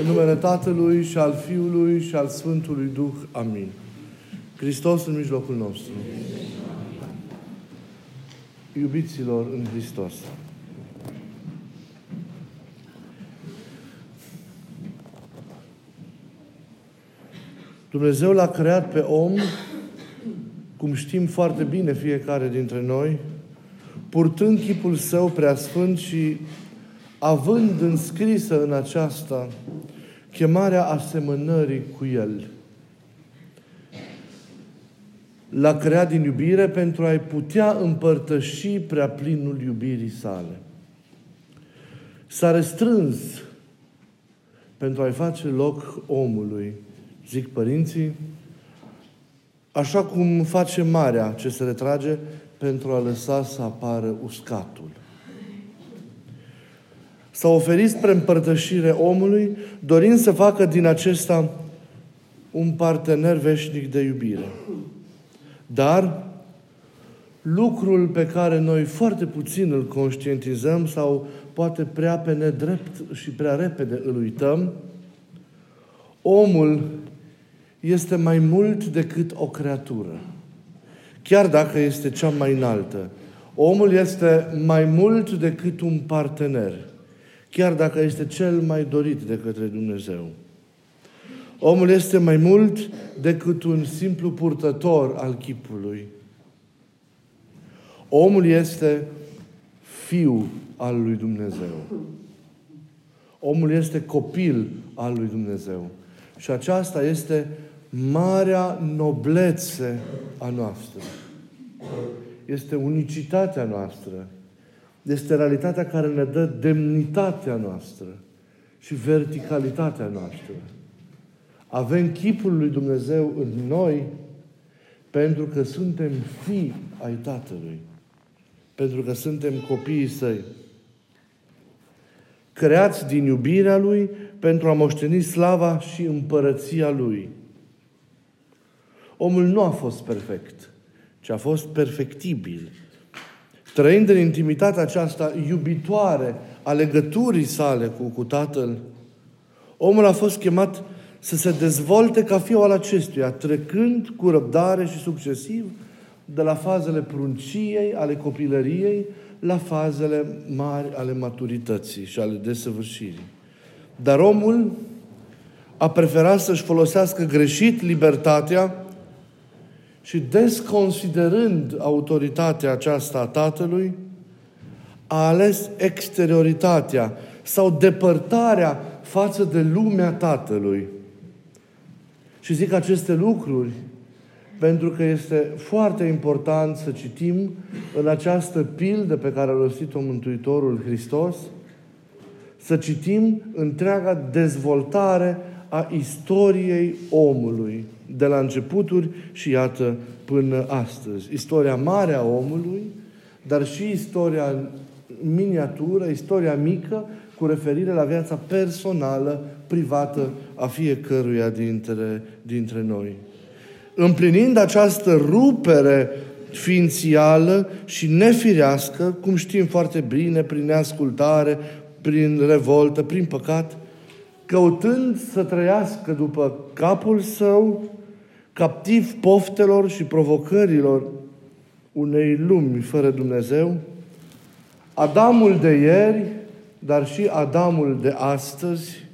În numele Tatălui și al Fiului și al Sfântului Duh. Amin. Hristos în mijlocul nostru. Iubiților în Hristos. Dumnezeu l-a creat pe om, cum știm foarte bine fiecare dintre noi, purtând chipul său preasfânt și având înscrisă în aceasta chemarea asemănării cu El. L-a creat din iubire pentru a-i putea împărtăși prea plinul iubirii sale. S-a restrâns pentru a-i face loc omului, zic părinții, așa cum face marea ce se retrage pentru a lăsa să apară uscatul. S-a oferit spre împărtășire omului, dorind să facă din acesta un partener veșnic de iubire. Dar lucrul pe care noi foarte puțin îl conștientizăm sau poate prea pe nedrept și prea repede îl uităm, omul este mai mult decât o creatură. Chiar dacă este cea mai înaltă. Omul este mai mult decât un partener chiar dacă este cel mai dorit de către Dumnezeu. Omul este mai mult decât un simplu purtător al chipului. Omul este fiu al lui Dumnezeu. Omul este copil al lui Dumnezeu. Și aceasta este marea noblețe a noastră. Este unicitatea noastră este realitatea care ne dă demnitatea noastră și verticalitatea noastră. Avem chipul lui Dumnezeu în noi pentru că suntem fii ai Tatălui. Pentru că suntem copiii săi. Creați din iubirea Lui pentru a moșteni slava și împărăția Lui. Omul nu a fost perfect, ci a fost perfectibil trăind în intimitatea aceasta iubitoare a legăturii sale cu, cu Tatăl, omul a fost chemat să se dezvolte ca fiul al acestuia, trecând cu răbdare și succesiv de la fazele prunciei, ale copilăriei, la fazele mari ale maturității și ale desăvârșirii. Dar omul a preferat să-și folosească greșit libertatea și desconsiderând autoritatea aceasta a Tatălui, a ales exterioritatea sau depărtarea față de lumea Tatălui. Și zic aceste lucruri pentru că este foarte important să citim în această pildă pe care a rostit-o Mântuitorul Hristos, să citim întreaga dezvoltare a istoriei omului de la începuturi și iată până astăzi. Istoria mare a omului, dar și istoria miniatură, istoria mică, cu referire la viața personală, privată a fiecăruia dintre, dintre noi. Împlinind această rupere ființială și nefirească, cum știm foarte bine, prin neascultare, prin revoltă, prin păcat, căutând să trăiască după capul său, captiv poftelor și provocărilor unei lumi fără Dumnezeu, Adamul de ieri, dar și Adamul de astăzi,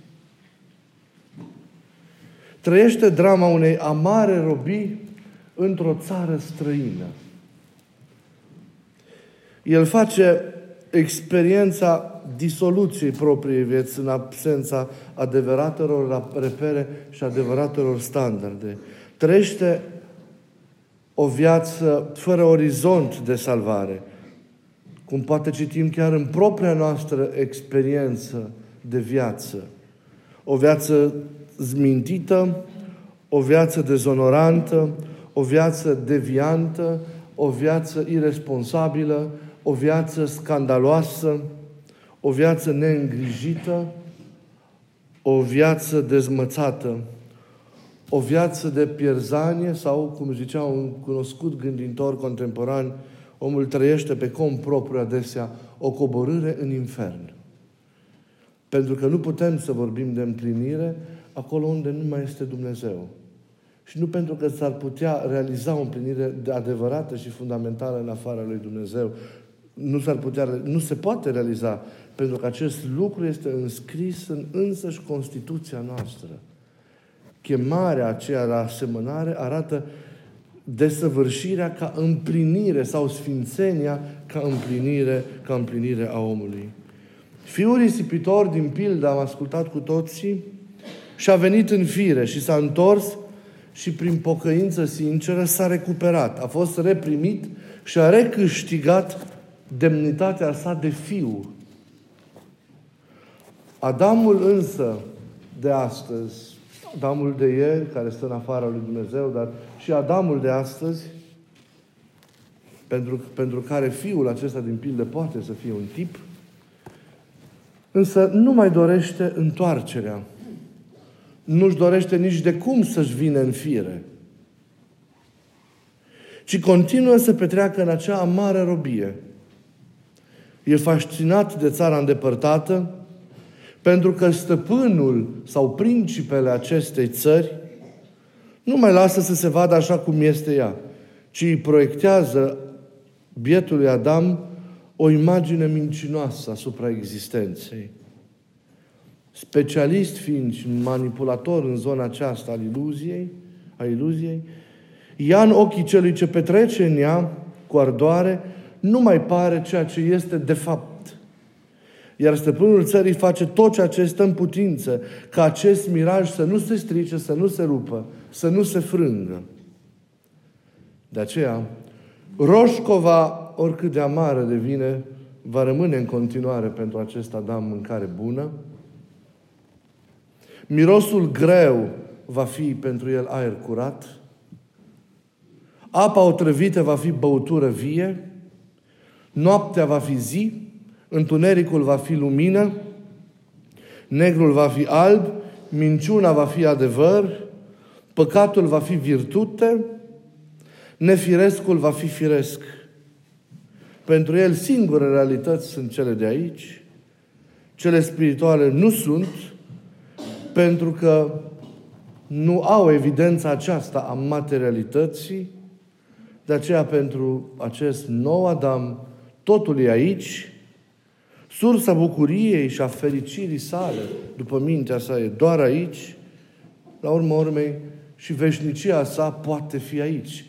trăiește drama unei amare robii într-o țară străină. El face experiența disoluției propriei vieți în absența adevăratelor repere și adevăratelor standarde trăiește o viață fără orizont de salvare. Cum poate citim chiar în propria noastră experiență de viață. O viață zmintită, o viață dezonorantă, o viață deviantă, o viață irresponsabilă, o viață scandaloasă, o viață neîngrijită, o viață dezmățată o viață de pierzanie sau, cum zicea un cunoscut gânditor contemporan, omul trăiește pe cont propriu adesea o coborâre în infern. Pentru că nu putem să vorbim de împlinire acolo unde nu mai este Dumnezeu. Și nu pentru că s-ar putea realiza o împlinire de adevărată și fundamentală în afara lui Dumnezeu. Nu, s-ar putea, nu se poate realiza, pentru că acest lucru este înscris în însăși Constituția noastră. Chemarea aceea la asemănare arată desăvârșirea ca împlinire sau sfințenia ca împlinire, ca împlinire a omului. Fiul risipitor din pildă, am ascultat cu toții, și a venit în fire și s-a întors și prin pocăință sinceră s-a recuperat. A fost reprimit și a recâștigat demnitatea sa de fiu. Adamul însă de astăzi, Adamul de ieri, care stă în afara lui Dumnezeu, dar și Adamul de astăzi, pentru, pentru care fiul acesta din pildă poate să fie un tip, însă nu mai dorește întoarcerea. Nu-și dorește nici de cum să-și vină în fire. Ci continuă să petreacă în acea amară robie. E fascinat de țara îndepărtată, pentru că stăpânul sau principele acestei țări nu mai lasă să se vadă așa cum este ea, ci îi proiectează bietului Adam o imagine mincinoasă asupra existenței. Specialist fiind și manipulator în zona aceasta al iluziei, a iluziei, ia în ochii celui ce petrece în ea cu ardoare, nu mai pare ceea ce este de fapt. Iar stăpânul țării face tot ceea ce este în putință, ca acest miraj să nu se strice, să nu se rupă, să nu se frângă. De aceea, roșcova, oricât de amară devine, va rămâne în continuare pentru acest Adam mâncare bună. Mirosul greu va fi pentru el aer curat. Apa otrăvită va fi băutură vie. Noaptea va fi zi. Întunericul va fi lumină. Negrul va fi alb. Minciuna va fi adevăr. Păcatul va fi virtute, nefirescul va fi firesc. Pentru el singure realități sunt cele de aici, cele spirituale nu sunt, pentru că nu au evidența aceasta a materialității, de aceea pentru acest nou Adam totul e aici, sursa bucuriei și a fericirii sale, după mintea sa, e doar aici, la urmă urmei, și veșnicia sa poate fi aici.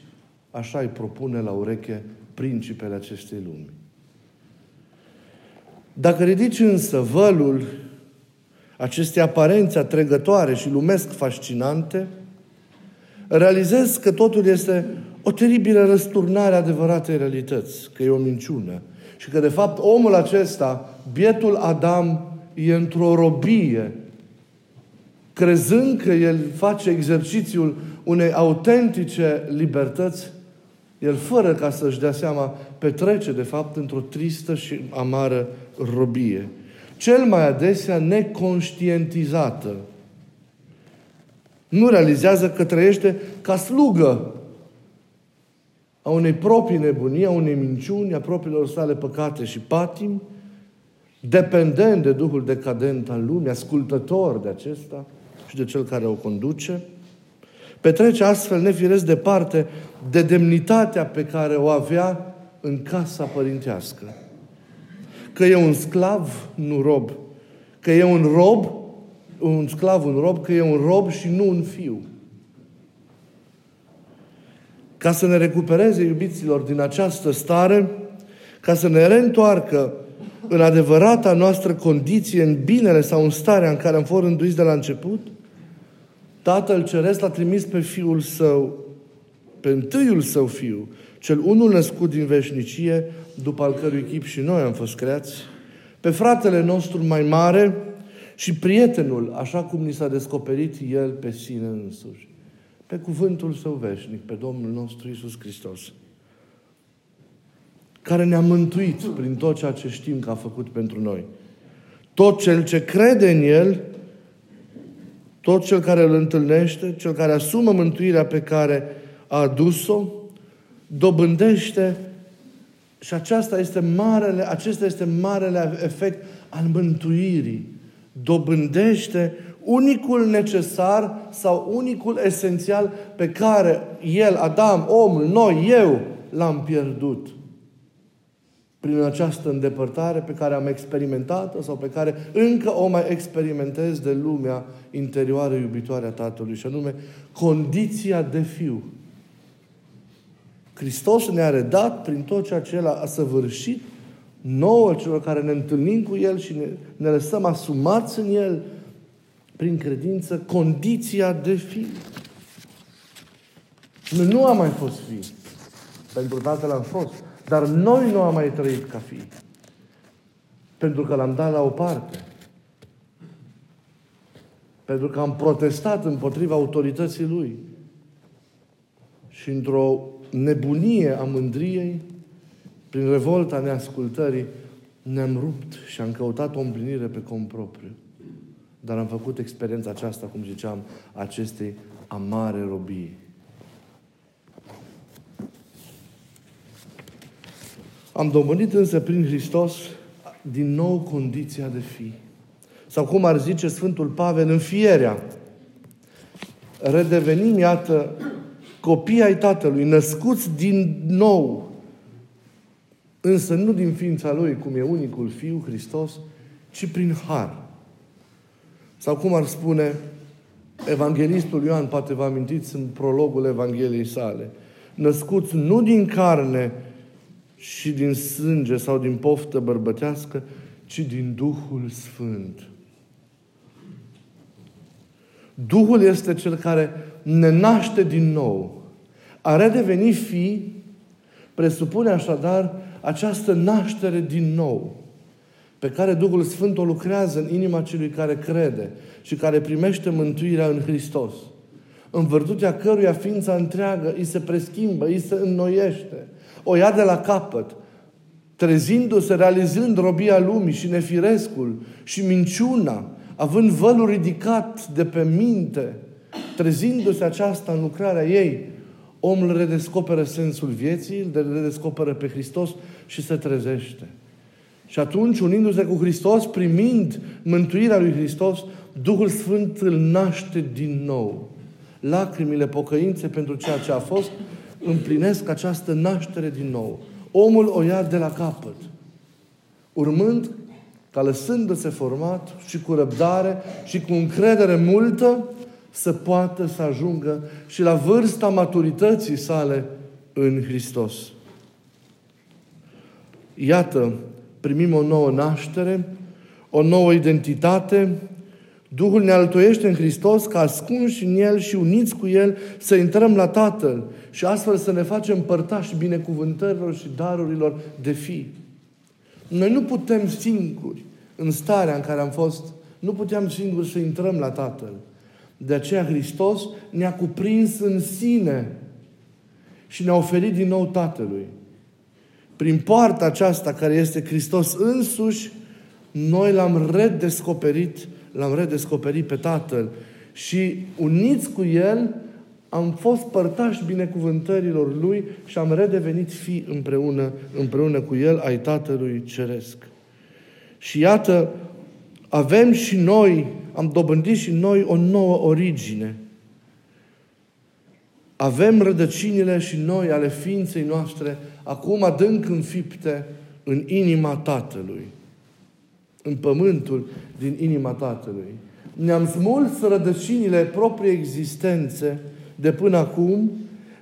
Așa îi propune la ureche principele acestei lumi. Dacă ridici însă vălul acestei aparențe atrăgătoare și lumesc fascinante, realizezi că totul este o teribilă răsturnare adevăratei realități, că e o minciună. Și că, de fapt, omul acesta, bietul Adam, e într-o robie crezând că el face exercițiul unei autentice libertăți, el, fără ca să-și dea seama, petrece, de fapt, într-o tristă și amară robie. Cel mai adesea neconștientizată. Nu realizează că trăiește ca slugă a unei proprii nebunii, a unei minciuni, a propriilor sale păcate și patim, dependent de Duhul decadent al lumii, ascultător de acesta – și de cel care o conduce, petrece astfel nefiresc departe de demnitatea pe care o avea în casa părintească. Că e un sclav, nu rob. Că e un rob, un sclav, un rob, că e un rob și nu un fiu. Ca să ne recupereze, iubiților, din această stare, ca să ne reîntoarcă în adevărata noastră condiție, în binele sau în starea în care am fost rânduiți de la început, Tatăl Ceresc l-a trimis pe Fiul Său, pe întâiul Său Fiu, cel unul născut din veșnicie, după al cărui chip și noi am fost creați, pe fratele nostru mai mare și prietenul, așa cum ni s-a descoperit El pe sine însuși, pe cuvântul Său veșnic, pe Domnul nostru Isus Hristos, care ne-a mântuit prin tot ceea ce știm că a făcut pentru noi. Tot cel ce crede în El tot cel care îl întâlnește, cel care asumă mântuirea pe care a adus-o, dobândește și aceasta este marele, acesta este marele efect al mântuirii. dobândește unicul necesar sau unicul esențial pe care el, Adam, omul, noi, eu, l-am pierdut prin această îndepărtare pe care am experimentat-o sau pe care încă o mai experimentez de lumea interioară iubitoare a Tatălui, și anume condiția de fiu. Hristos ne-a redat prin tot ceea ce El a săvârșit nouă celor care ne întâlnim cu El și ne, ne lăsăm asumați în El prin credință condiția de fi. Noi nu am mai fost fi. Pentru Tatăl am fost. Dar noi nu am mai trăit ca fi. Pentru că l-am dat la o parte. Pentru că am protestat împotriva autorității Lui. Și într-o nebunie a mândriei, prin revolta neascultării, ne-am rupt și am căutat o împlinire pe cont propriu. Dar am făcut experiența aceasta, cum ziceam, acestei amare robii. Am dobândit însă prin Hristos din nou condiția de fi. Sau cum ar zice Sfântul Pavel, înfierea. Redevenim, iată, copii ai Tatălui, născuți din nou, însă nu din ființa Lui, cum e unicul Fiu, Hristos, ci prin har. Sau cum ar spune Evanghelistul Ioan, poate vă amintiți în prologul Evangheliei sale, născuți nu din carne și din sânge sau din poftă bărbătească, ci din Duhul Sfânt. Duhul este cel care ne naște din nou. A redeveni fi presupune așadar această naștere din nou pe care Duhul Sfânt o lucrează în inima celui care crede și care primește mântuirea în Hristos. În virtutea căruia ființa întreagă îi se preschimbă, îi se înnoiește, o ia de la capăt, trezindu-se, realizând robia lumii și nefirescul și minciuna, având vălul ridicat de pe minte, trezindu-se aceasta în lucrarea ei, omul redescoperă sensul vieții, îl redescoperă pe Hristos și se trezește. Și atunci, unindu-se cu Hristos, primind mântuirea lui Hristos, Duhul Sfânt îl naște din nou. Lacrimile pocăinței pentru ceea ce a fost împlinesc această naștere din nou. Omul o ia de la capăt, urmând ca lăsându-se format și cu răbdare și cu încredere multă să poată să ajungă și la vârsta maturității sale în Hristos. Iată, primim o nouă naștere, o nouă identitate, Duhul ne altoiește în Hristos ca ascunși în El și uniți cu El să intrăm la Tatăl și astfel să ne facem părtași binecuvântărilor și darurilor de fi. Noi nu putem singuri, în starea în care am fost, nu puteam singuri să intrăm la Tatăl. De aceea Hristos ne-a cuprins în sine și ne-a oferit din nou Tatălui. Prin poarta aceasta care este Hristos însuși, noi l-am redescoperit, l-am redescoperit pe Tatăl și uniți cu El am fost părtași binecuvântărilor Lui și am redevenit fi împreună, împreună cu El ai Tatălui Ceresc. Și iată, avem și noi, am dobândit și noi o nouă origine. Avem rădăcinile și noi ale ființei noastre acum adânc înfipte în inima Tatălui. În pământul din inima Tatălui. Ne-am smuls rădăcinile proprii existențe de până acum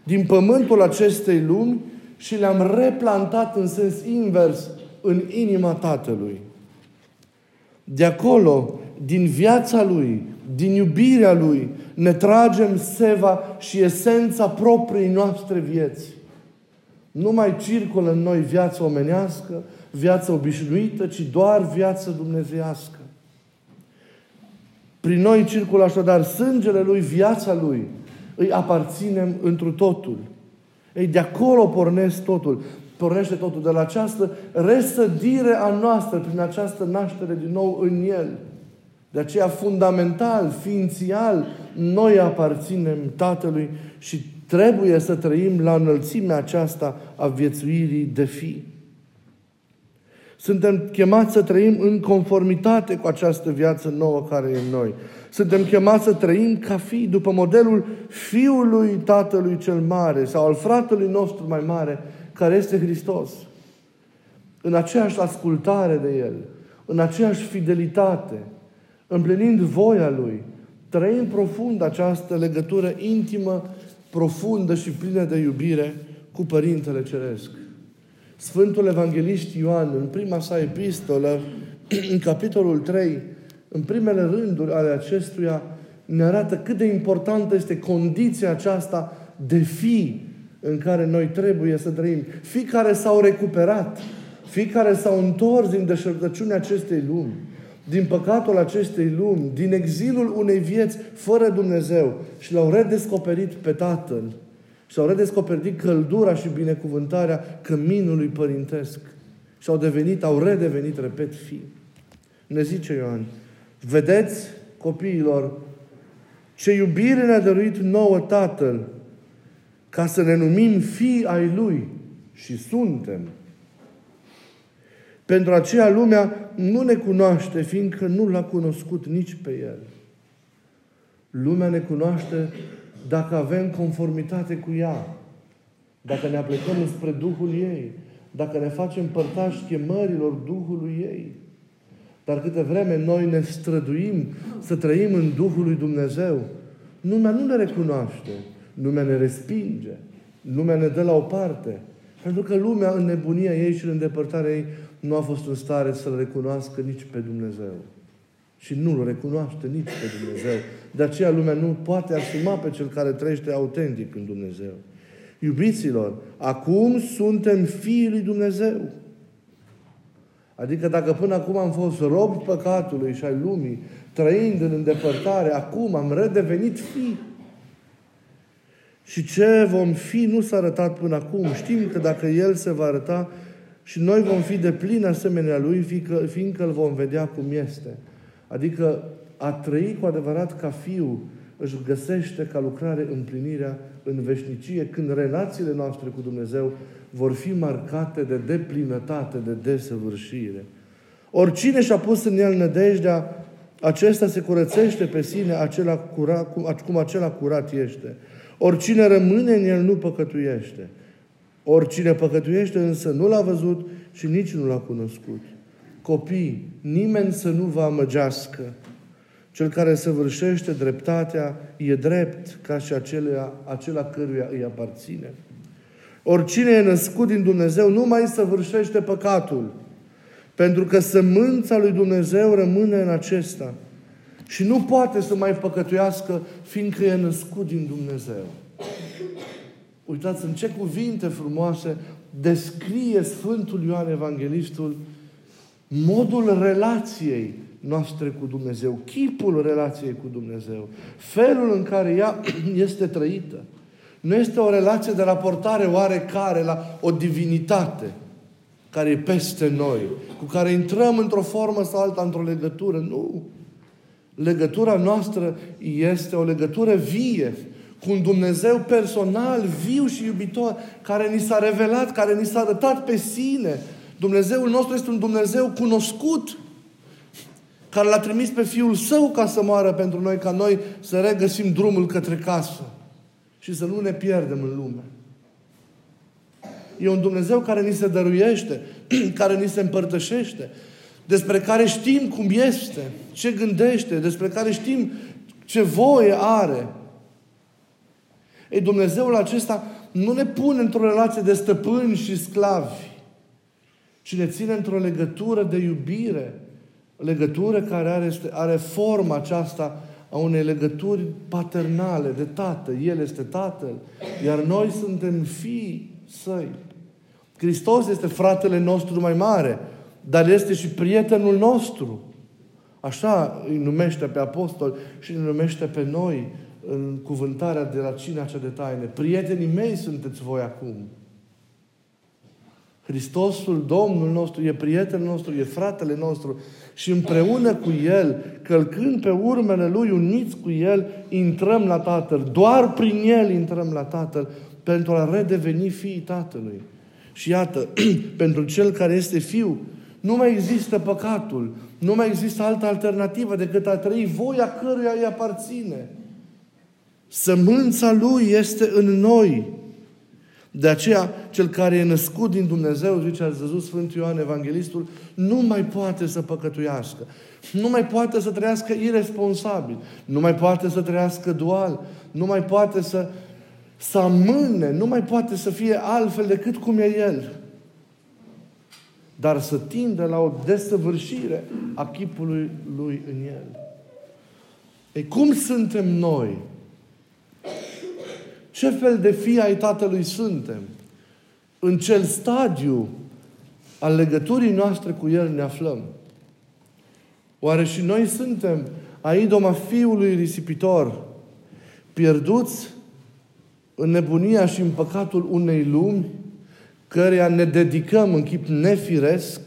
din pământul acestei lumi și le-am replantat în sens invers în inima Tatălui. De acolo, din viața Lui, din iubirea Lui, ne tragem seva și esența propriei noastre vieți. Nu mai circulă în noi viața omenească, viața obișnuită, ci doar viața dumnezeiască. Prin noi circulă așadar sângele Lui, viața Lui, îi aparținem întru totul. Ei, de acolo pornesc totul. Pornește totul de la această resădire a noastră, prin această naștere din nou în El. De aceea, fundamental, ființial, noi aparținem Tatălui și trebuie să trăim la înălțimea aceasta a viețuirii de fi. Suntem chemați să trăim în conformitate cu această viață nouă care e în noi. Suntem chemați să trăim ca fi, după modelul Fiului Tatălui cel Mare sau al fratelui nostru mai mare, care este Hristos. În aceeași ascultare de El, în aceeași fidelitate, împlinind voia Lui, trăim profund această legătură intimă, profundă și plină de iubire cu Părintele Ceresc. Sfântul Evanghelist Ioan, în prima sa epistolă, în capitolul 3, în primele rânduri ale acestuia, ne arată cât de importantă este condiția aceasta de fi în care noi trebuie să trăim. Fii care s-au recuperat, fii care s-au întors din deșertăciunea acestei lumi, din păcatul acestei lumi, din exilul unei vieți fără Dumnezeu și l-au redescoperit pe Tatăl și au redescoperit căldura și binecuvântarea căminului părintesc. Și au devenit, au redevenit, repet, fi. Ne zice Ioan, vedeți, copiilor, ce iubire ne-a dăruit nouă Tatăl, ca să ne numim fii ai Lui. Și suntem. Pentru aceea lumea nu ne cunoaște, fiindcă nu l-a cunoscut nici pe El. Lumea ne cunoaște dacă avem conformitate cu ea, dacă ne aplicăm spre Duhul ei, dacă ne facem părtași chemărilor Duhului ei. Dar câte vreme noi ne străduim să trăim în Duhul lui Dumnezeu, lumea nu ne recunoaște, lumea ne respinge, lumea ne dă la o parte. Pentru că lumea în nebunia ei și în îndepărtarea ei nu a fost în stare să-L recunoască nici pe Dumnezeu. Și nu-L recunoaște nici pe Dumnezeu. De aceea lumea nu poate asuma pe cel care trăiește autentic în Dumnezeu. Iubiților, acum suntem fiii lui Dumnezeu. Adică dacă până acum am fost rob păcatului și ai lumii, trăind în îndepărtare, acum am redevenit fii. Și ce vom fi nu s-a arătat până acum. Știm că dacă El se va arăta și noi vom fi de plin asemenea Lui, fiindcă, fiindcă îl vom vedea cum este. Adică a trăi cu adevărat ca fiu își găsește ca lucrare împlinirea în veșnicie, când relațiile noastre cu Dumnezeu vor fi marcate de deplinătate, de desăvârșire. Oricine și-a pus în el nădejdea, acesta se curățește pe sine acela curat, cum acela curat este. Oricine rămâne în el nu păcătuiește. Oricine păcătuiește însă nu l-a văzut și nici nu l-a cunoscut. Copii, nimeni să nu vă amăgească. Cel care săvârșește dreptatea e drept ca și acela, acela căruia îi aparține. Oricine e născut din Dumnezeu nu mai săvârșește păcatul, pentru că sămânța lui Dumnezeu rămâne în acesta și nu poate să mai păcătuiască, fiindcă e născut din Dumnezeu. Uitați în ce cuvinte frumoase descrie Sfântul Ioan Evanghelistul modul relației noastre cu Dumnezeu, chipul relației cu Dumnezeu, felul în care ea este trăită. Nu este o relație de raportare oarecare la o divinitate care e peste noi, cu care intrăm într-o formă sau alta, într-o legătură. Nu. Legătura noastră este o legătură vie, cu un Dumnezeu personal, viu și iubitor, care ni s-a revelat, care ni s-a arătat pe sine. Dumnezeul nostru este un Dumnezeu cunoscut, care l-a trimis pe Fiul Său ca să moară pentru noi, ca noi să regăsim drumul către casă și să nu ne pierdem în lume. E un Dumnezeu care ni se dăruiește, care ni se împărtășește, despre care știm cum este, ce gândește, despre care știm ce voie are. Ei, Dumnezeul acesta nu ne pune într-o relație de stăpâni și sclavi, ci ne ține într-o legătură de iubire, legătură care are, are forma aceasta a unei legături paternale de tată. El este tatăl, iar noi suntem fii săi. Hristos este fratele nostru mai mare, dar este și prietenul nostru. Așa îi numește pe apostol și îi numește pe noi în cuvântarea de la cina cea de taine. Prietenii mei sunteți voi acum. Hristosul, Domnul nostru, e prietenul nostru, e fratele nostru și împreună cu El, călcând pe urmele Lui, uniți cu El, intrăm la Tatăl. Doar prin El intrăm la Tatăl pentru a redeveni fiii Tatălui. Și iată, pentru Cel care este Fiu, Nu mai există păcatul. Nu mai există altă alternativă decât a trăi voia căruia îi aparține. Sămânța Lui este în noi. De aceea, cel care e născut din Dumnezeu, zice, a văzut Sfântul Ioan Evanghelistul, nu mai poate să păcătuiască. Nu mai poate să trăiască irresponsabil. Nu mai poate să trăiască dual. Nu mai poate să, să amâne. Nu mai poate să fie altfel decât cum e El. Dar să tindă la o desăvârșire a chipului Lui în El. Ei, cum suntem noi? Ce fel de fii ai Tatălui suntem? În cel stadiu al legăturii noastre cu El ne aflăm. Oare și noi suntem a idoma fiului risipitor, pierduți în nebunia și în păcatul unei lumi, căreia ne dedicăm în chip nefiresc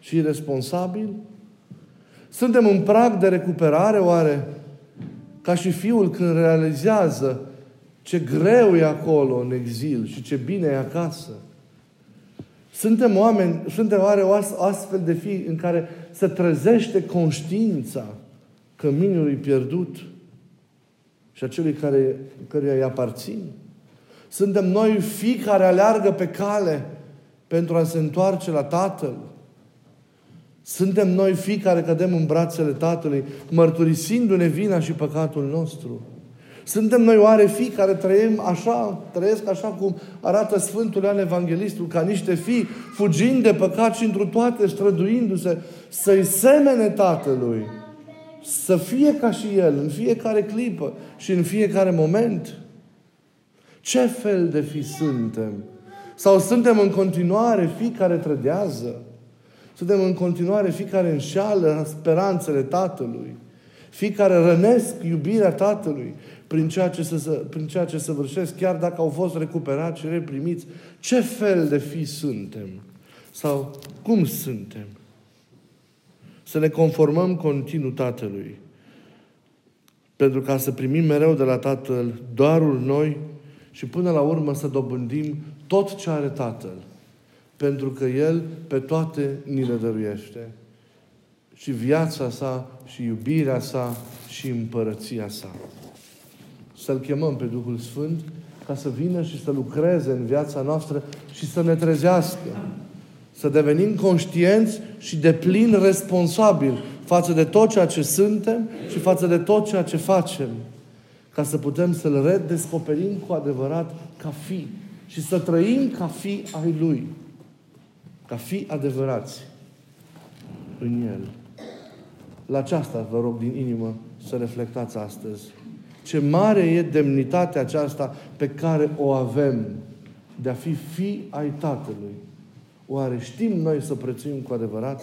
și responsabil? Suntem în prag de recuperare, oare? Ca și fiul când realizează ce greu e acolo în exil și ce bine e acasă. Suntem oameni, suntem oare o astfel de fi în care se trezește conștiința că minul e pierdut și acelui care, căruia îi aparțin? Suntem noi fii care aleargă pe cale pentru a se întoarce la Tatăl? Suntem noi fii care cădem în brațele Tatălui, mărturisindu-ne vina și păcatul nostru? Suntem noi oare fii care trăim așa, trăiesc așa cum arată Sfântul Ioan Evanghelistul, ca niște fii, fugind de păcat și într toate străduindu-se să-i semene Tatălui, să fie ca și El în fiecare clipă și în fiecare moment? Ce fel de fi suntem? Sau suntem în continuare fii care trădează? Suntem în continuare fii care înșeală speranțele Tatălui? Fii care rănesc iubirea Tatălui? Prin ceea ce, se, prin ceea ce săvârșesc, chiar dacă au fost recuperați și reprimiți, ce fel de fi suntem? Sau cum suntem? Să ne conformăm continuu Tatălui. Pentru ca să primim mereu de la Tatăl darul noi și până la urmă să dobândim tot ce are Tatăl. Pentru că El pe toate ni le dăruiește. Și viața sa, și iubirea sa, și împărăția sa să-L chemăm pe Duhul Sfânt ca să vină și să lucreze în viața noastră și să ne trezească. Să devenim conștienți și de plin responsabili față de tot ceea ce suntem și față de tot ceea ce facem. Ca să putem să-L redescoperim cu adevărat ca fi și să trăim ca fi ai Lui. Ca fi adevărați în El. La aceasta vă rog din inimă să reflectați astăzi. Ce mare e demnitatea aceasta pe care o avem de a fi fi ai Tatălui. Oare știm noi să prețuim cu adevărat?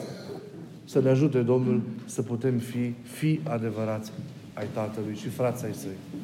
Să ne ajute Domnul să putem fi fi adevărați ai Tatălui și frații ai săi.